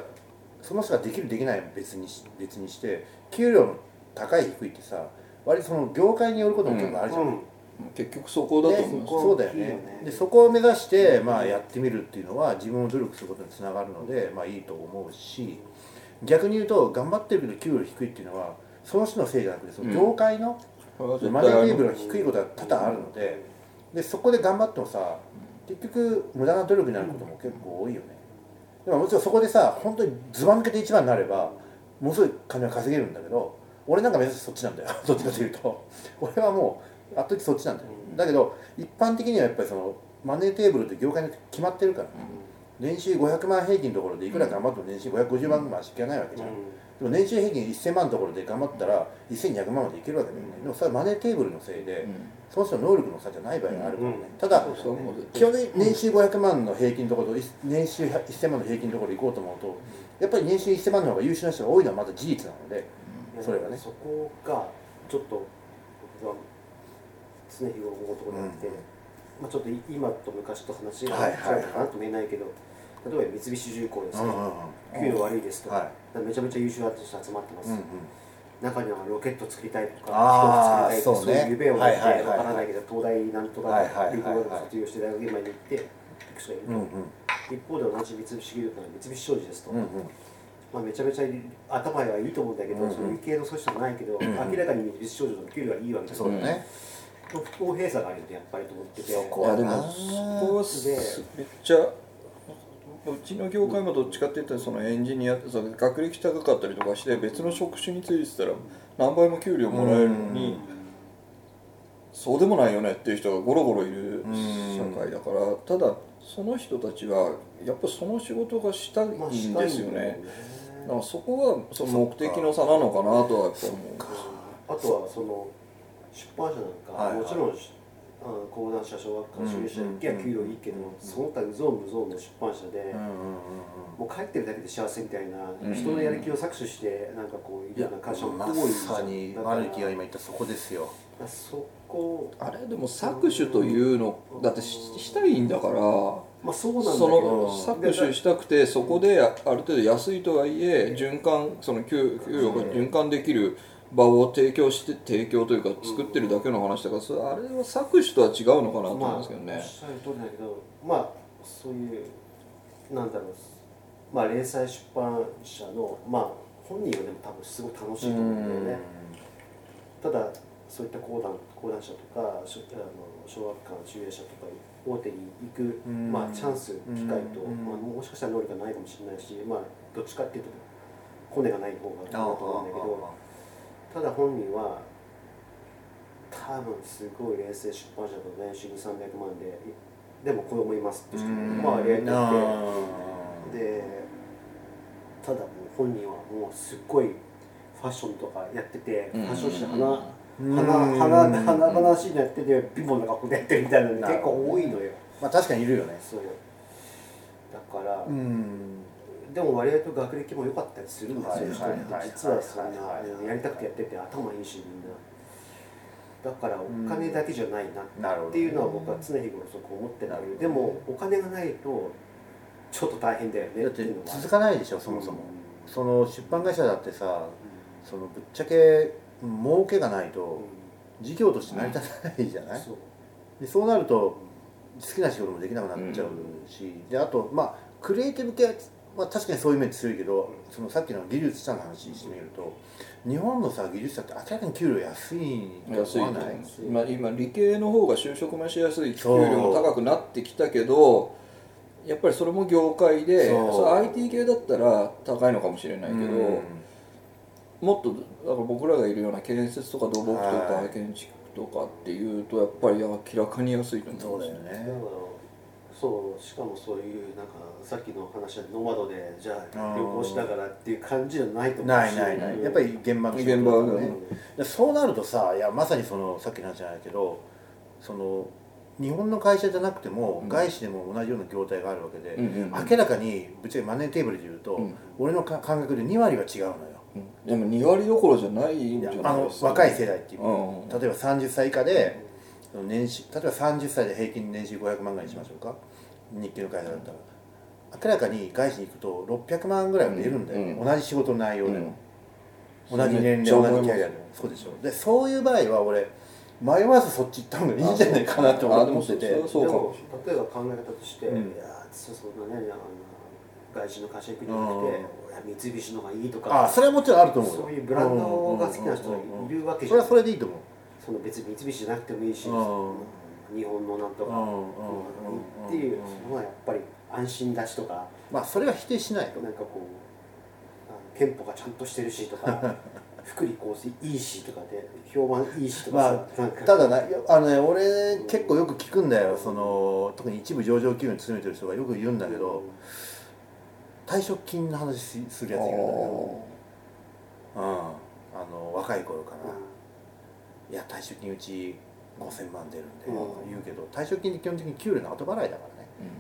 その人ができるできないは別にし別にして給料の高い低いってさ割とその業界によることも結構あるじゃん、うん結局そこだと思います。ねそうだよね。ね。でそこを目指して、まあ、やってみるっていうのは自分を努力することにつながるので、まあ、いいと思うし逆に言うと頑張ってるけど給料低いっていうのはその人のせいじゃなくてその業界のこれは絶マネーテーブルが低いことが多々あるのででそこで頑張ってもさ結局無駄な努力になることも結構多いよね。でももちろんそこでさ本当にずば抜けて一番になればものすごい金は稼げるんだけど俺なんか目指してそっちなんだよ。[laughs] どっちかというと。俺はもうあっときそっちなんだよ、だけど一般的にはやっぱりそのマネーテーブルって業界に決まってるから、年収500万平均のところでいくら頑張っても年収550万しかないわけじゃん、でも年収平均1000万のところで頑張ったら1200万までいけるわけだよね、でもそれはマネーテーブルのせいで、その人の能力の差じゃない場合があるから。ね、ただそうそう思う基本的に年収500万の平均のところと年収1000万の平均のところ行こうと思うとやっぱり年収1000万の方が優秀な人が多いのはまだ事実なので、それがね。そこがちょっと僕が常日頃思うところがあって、まあ、ちょっと今と昔と話が違うのかなとも言えないけど、例えば三菱重工ですね、うんうんうん。給料悪いですとか、はい。めちゃめちゃ優秀な人集まってます、うんうん。中にはロケット作りたいとか飛行機作りたいとかそういう夢を持ってわからないけど東大なんとかはいはいはい。はい理工学部卒業して大学今に行って行く人がいると、うんうん。一方で同じ三菱重工の三菱商事ですと、うんうん。まあ、めちゃめちゃ頭はいいと思うんだけど、うんうんそういう系の組織じゃないけど、明らかに三菱商事の給料はいいわけですそうだね、不公平さがあるよねやっぱりと思ってて。そこいやでもあーそこはすめっちゃうちの業界もどっちかって言ったらそのエンジニアその学歴高かったりとかして別の職種についてたら何倍も給料もらえるのにそうでもないよねっていう人がゴロゴロいる社会だからただその人たちはやっぱその仕事がしたいんまあですよね。だからそこはその目的の差なのかなとはやっぱ思う。あとはその出版社なんか、もちろんあの講談社小学館収集者行きゃ給料いいけど、その他うぞうむぞうの出版社で、もう帰ってるだけで幸せみたいな、うん人のやる気を搾取してなんかこういるような会社もま多いじゃんさにマルキが今言ったそこですよ。そこあれでも搾取というのだってししたいんだからまあそうなんだけそのど搾取したくてそこであある程度安いとはいえ循環その給給料が循環できる場を提供して提供というか作ってるだけの話だからそれあれは搾取とは違うのかなと思うんですけどね。まあ、おっ。しゃる通りだけどまあそういうなんだろうまあ零細出版社のまあ本人はでも多分すごい楽しいと思うんだよね。ただそういった講談講談社とかあの小学館中英社とか大手に行く、うん。まあ、チャンス機会と、うん。まあ、もしかしたら能力がないかもしれないし、まあ、どっちかっていうとコネがない方がいいなと思うんだけどただ本人は多分すごい冷静出版社と年収300万ででも子供いますって人もまあ割合といてでただもう本人はもうすっごいファッションとかやっててフうん。ァッション誌花うん。花花花々しいのやってて貧乏な格好でやってるみたいなの結構多いのよ。まあ確かにいるよね。そう。だから、うんでも割合と学歴も良かったりするんですよ、はい人って。実はそんなやりたくてやってて頭いいしみんな。だからお金だけじゃないなっていうのは僕は常日頃そこ思ってるん。だけどでもお金がないとちょっと大変だよねだっていうのは続かないでしょそもそも、うん。その出版会社だってさそのぶっちゃけ儲けがないと事業として成り立たないじゃない、そう。でそうなると好きな仕事もできなくなっちゃうし、であとまあクリエイティブ系は確かにそういう面強いけどそのさっきの技術者の話してみると日本のさ技術者って明らかに給料安いと安いと思ない今今理系の方が就職もしやすい給料も高くなってきたけどやっぱりそれも業界でそう。それ IT 系だったら高いのかもしれないけど、うん。もっとだから僕らがいるような建設とか土木とかはい。建築とかっていうとやっぱり明らかに安いと思そうだよだからねそうしかもそういうなんかさっきの話はノマドでじゃあうん旅行しながらっていう感じじゃないと思うし。ないないない。やっぱり現場の仕事現場がだね。でそうなるとさいやまさにそのさっきの話じゃないけどその日本の会社じゃなくても、うん。外資でも同じような業態があるわけで、うんうんうん。明らかにぶっちゃけマネーテーブルで言うと、うん。俺のか感覚で2割は違うのよ。うん。でも2割どころじゃないんじゃあのないですか。若い世代っていう、うん。例えば30歳以下で、年収例えば30歳で平均年収500万ぐらいにしましょうか。日系の会社だったら。明らかに外資に行くと600万ぐらいは出るんだよね、うん。同じ仕事の内容で。も、うん。同じ年齢同じキャリアで。もそうでしょ。でそういう場合は俺迷わずそっち行った方がいいんじゃないかなってあ思ってて。でもそうかもでも例えば考え方として、うん。いやそそんなねあの外資の会社行くんじゃなくて、うん。いや三菱の方がいいとかああそれはもちろんあると思うよ。そういうブランドが好きな人がいるわけじゃん。それはそれでいいと思うその別に三菱じゃなくてもいいし、うん。日本のなんとか、っていうのはやっぱり安心だしとかまあそれは否定しないとなんかこう憲法がちゃんとしてるしとか [laughs] 福利厚生いいしとかで評判いいしとかまさ、あただなあのね俺結構よく聞くんだよ。その特に一部上場企業に勤めてる人がよく言うんだけど退職金の話しするやついるんだようん。あの若い頃から「いや退職金うち5000万出るんで」うん。言うけど退職金って基本的に給料の後払いだからね。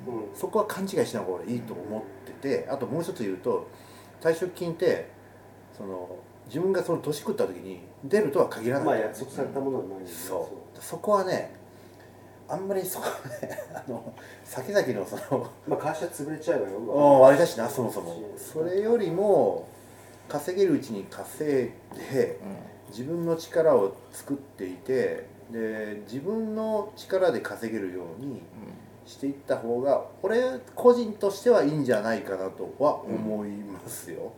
うん。うん。そこは勘違いしない方が俺いいと思っててあともう一つ言うと退職金ってその自分がその年食った時に出るとは限らない。まあ約束されたものはないんでそう。そこはねあんまりそこはねあの先々のそのまあ会社潰れちゃえばよ。うん割り出しなそもそも。それよりも稼げるうちに稼いで自分の力を作っていてで自分の力で稼げるようにしていった方が俺個人としてはいいんじゃないかなとは思いますよ、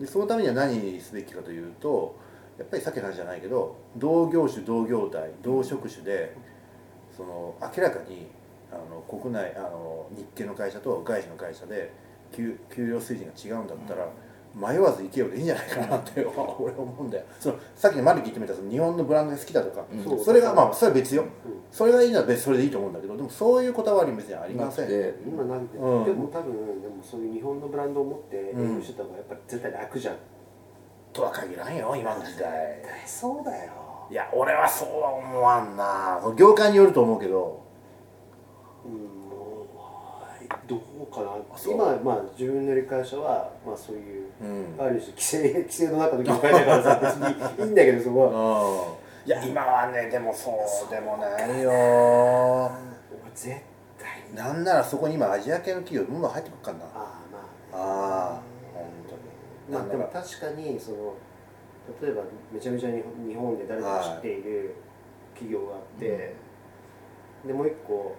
でそのためには何すべきかというとやっぱりさっきの話じゃないけど同業種同業態同職種でその明らかにあの国内あの日系の会社と外資の会社で給給料水準が違うんだったら、迷わず行けよでいいんじゃないかなって [laughs] 俺思うんだよ。そのさっきのマリキ言ってみたその日本のブランドが好きだとか、うん。それがまあそれは別よ。うん。それがいいなら別にそれでいいと思うんだけどでもそういうこだわり別にありません今なんて、うん。でも多分でもそういう日本のブランドを持って営業してた方がやっぱり絶対楽じゃん、とは限らんよ今の時代。そうだよ。いや俺はそうは思わんな。業界によると思うけど。うんどうか今まあ自分のいる会社はまあそういう、うん。ある種規制規制の中の業界だからさ [laughs] 別にいいんだけどそこは。うんいや今はねでもそうでもないよ俺絶対。になんならそこに今アジア系の企業どんどん入ってくるかな。ああまあ。ああ本当に。まあでも確かにその例えばめちゃめちゃ日本日本で誰か知っている企業があって、でもう一個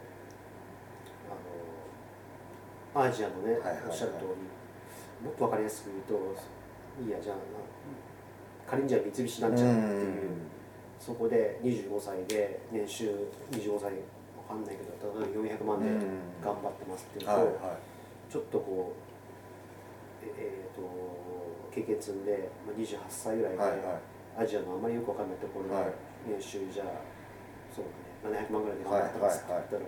アジアのね、はいはいはい。おっしゃる通り。もっと分かりやすく言うといいやじゃあな。仮にじゃあ三菱なんちゃらっていう、そこで25歳で年収25歳わかんないけど例えば400万で頑張ってますっていうと、はいはい。ちょっとこうええーと経験積んで、まあ、28歳ぐらいで、はいはい。アジアのあまりよくわかんないところで、はい。年収じゃあそうだね700万ぐらいで頑張ってますって言ったら、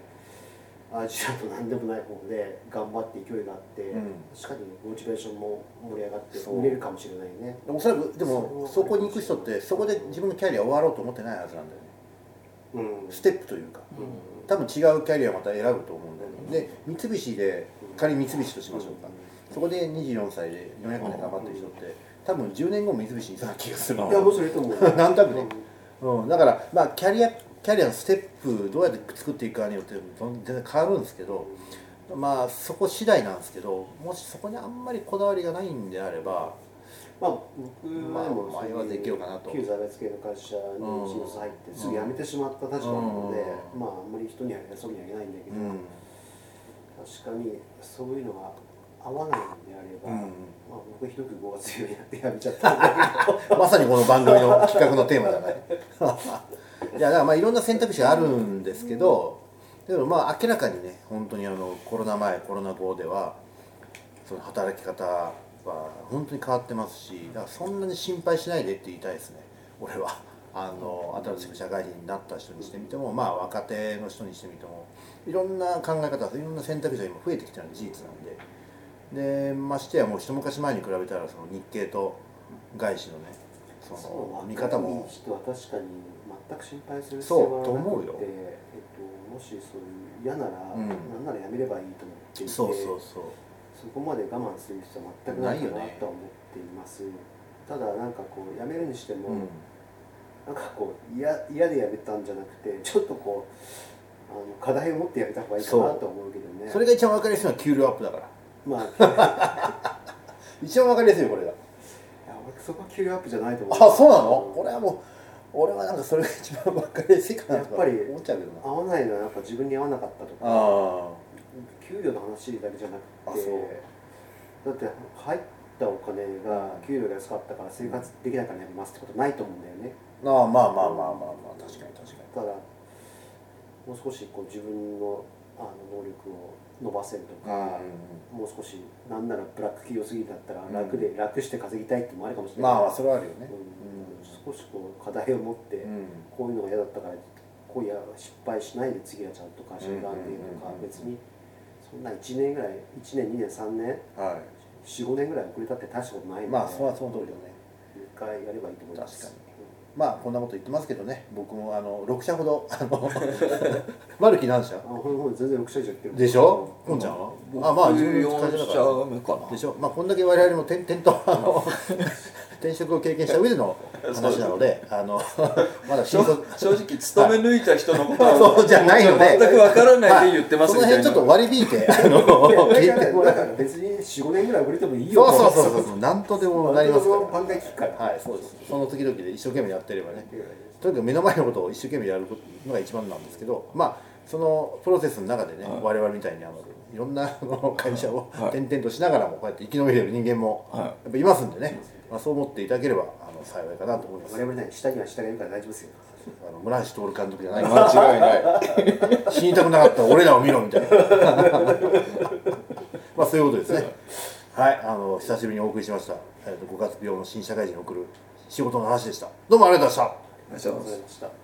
アジアと何でもない方で頑張って勢いがあって、うん。確かにモチベーションも盛り上がって売れるかもしれないね。おそらくでもそこに行く人ってそこで自分のキャリア終わろうと思ってないはずなんだよね。うん。ステップというか。うん。多分違うキャリアをまた選ぶと思うんだよね。で三菱で仮に三菱としましょうか。そこで24歳で400万で頑張ってる人って多分10年後も三菱にいそうな気がする。のいやもうそれと思う。[laughs] なんとなくねうん、だからまあキャリアキャリアのステップどうやって作っていくかによって全然変わるんですけどまあそこ次第なんですけどもしそこにあんまりこだわりがないんであればまあ僕はでもまあ迷わずいけようかなと旧財閥系の会社に新卒入ってすぐ辞めてしまった立場なので、まああんまり人には偉そうには言えないんだけど、うん確かにそういうのが合わないんであれば、うんまあ、僕ひどく5月病になって辞めちゃったんだけどまさにこの番組の企画のテーマじゃないいやだからまあいろんな選択肢があるんですけどでもまあ明らかにね本当にあのコロナ前コロナ後ではその働き方は本当に変わってますしだからそんなに心配しないでって言いたいですね。俺は。あの新しく社会人になった人にしてみてもまあ若手の人にしてみてもいろんな考え方いろんな選択肢が今増えてきてるのは事実なんで。でましてやもう一昔前に比べたらその日系と外資のねその見方も人は確かに全く心配する必そう要はなくてと思うよ。えっと、もしそういう嫌なら、うん。なんならやめればいいと思っていてそうそうそう。そこまで我慢する必要は全くないかなとは思っています、ただなんかこうやめるにしても、うん。なんかこう嫌嫌でやめたんじゃなくてちょっとこうあの課題を持ってやめた方がいいかなとは思うけどね。それが一番分かりやすいのは給料アップだから。まあい [laughs] 一番分かりやすいよこれが。や俺そこは給料アップじゃないと思う。あそうなの？俺はもう俺はなんかそれが一番分かりやすいかなやっぱり思っちゃうけどな。合わないのはやっぱ自分に合わなかったとか。あ給料の話だけじゃなくてだって入ったお金が給料が安かったから生活できないからやりますってことないと思うんだよね。あああまあまあまあまあまあ確かに確かただもう少しこう自分のあの能力を伸ばせるとか、うん。もう少しなんならブラック企業すぎだったら楽で、楽して稼ぎたいってのもあるかもしれない。まあそれはあるよね。うん。少しこう課題を持って、うん。こういうのが嫌だったからこういう失敗しないで次はちゃんと会社を選んでいくとか、うん。うんうんうん別にそんな1年ぐらい1年2年3年は45年ぐらい遅れたって大したことないいのでまあそれはその通りだね。一回やればいいと思います。確かまあこんなこと言ってますけどね。僕もあの6社ほどあのマルキ何社？あほんほん全然6社以上やってる。でしょ？ちゃん。はあまあ自分の会社だ4から。社目かな。でしょ？まあこんだけ我々も転転と転職を経験した上での話なのであの [laughs] まだ新正卒。正直勤め抜いた人のことは [laughs] そうじゃないので。全くわからないで言ってますその辺ちょっと割り引いて [laughs] あの聞いて。だからもうだから別に45年ぐらい遅れてもいいよ。そうそうそうそう。なんとでもなりますから。そうです。その時々で一生懸命やってればね。とにかく目の前のことを一生懸命やるのが一番なんですけどまあそのプロセスの中でね、はい。我々みたいにあのいろんな会社をはい。転々としながらもこうやって生き延びれる人間もはい。やっぱいますんでね、まあ、そう思っていただければあの幸いかなと思います。我々ね下には下がいるから大丈夫ですよあの村橋徹監督じゃない間違いない死にたくなかったら俺らを見ろみたいなまあそういうことですねはいあの久しぶりにお送りしました、えー、と5月病の新社会人に送る仕事の話でしたどうもありがとうございましたありがとうございました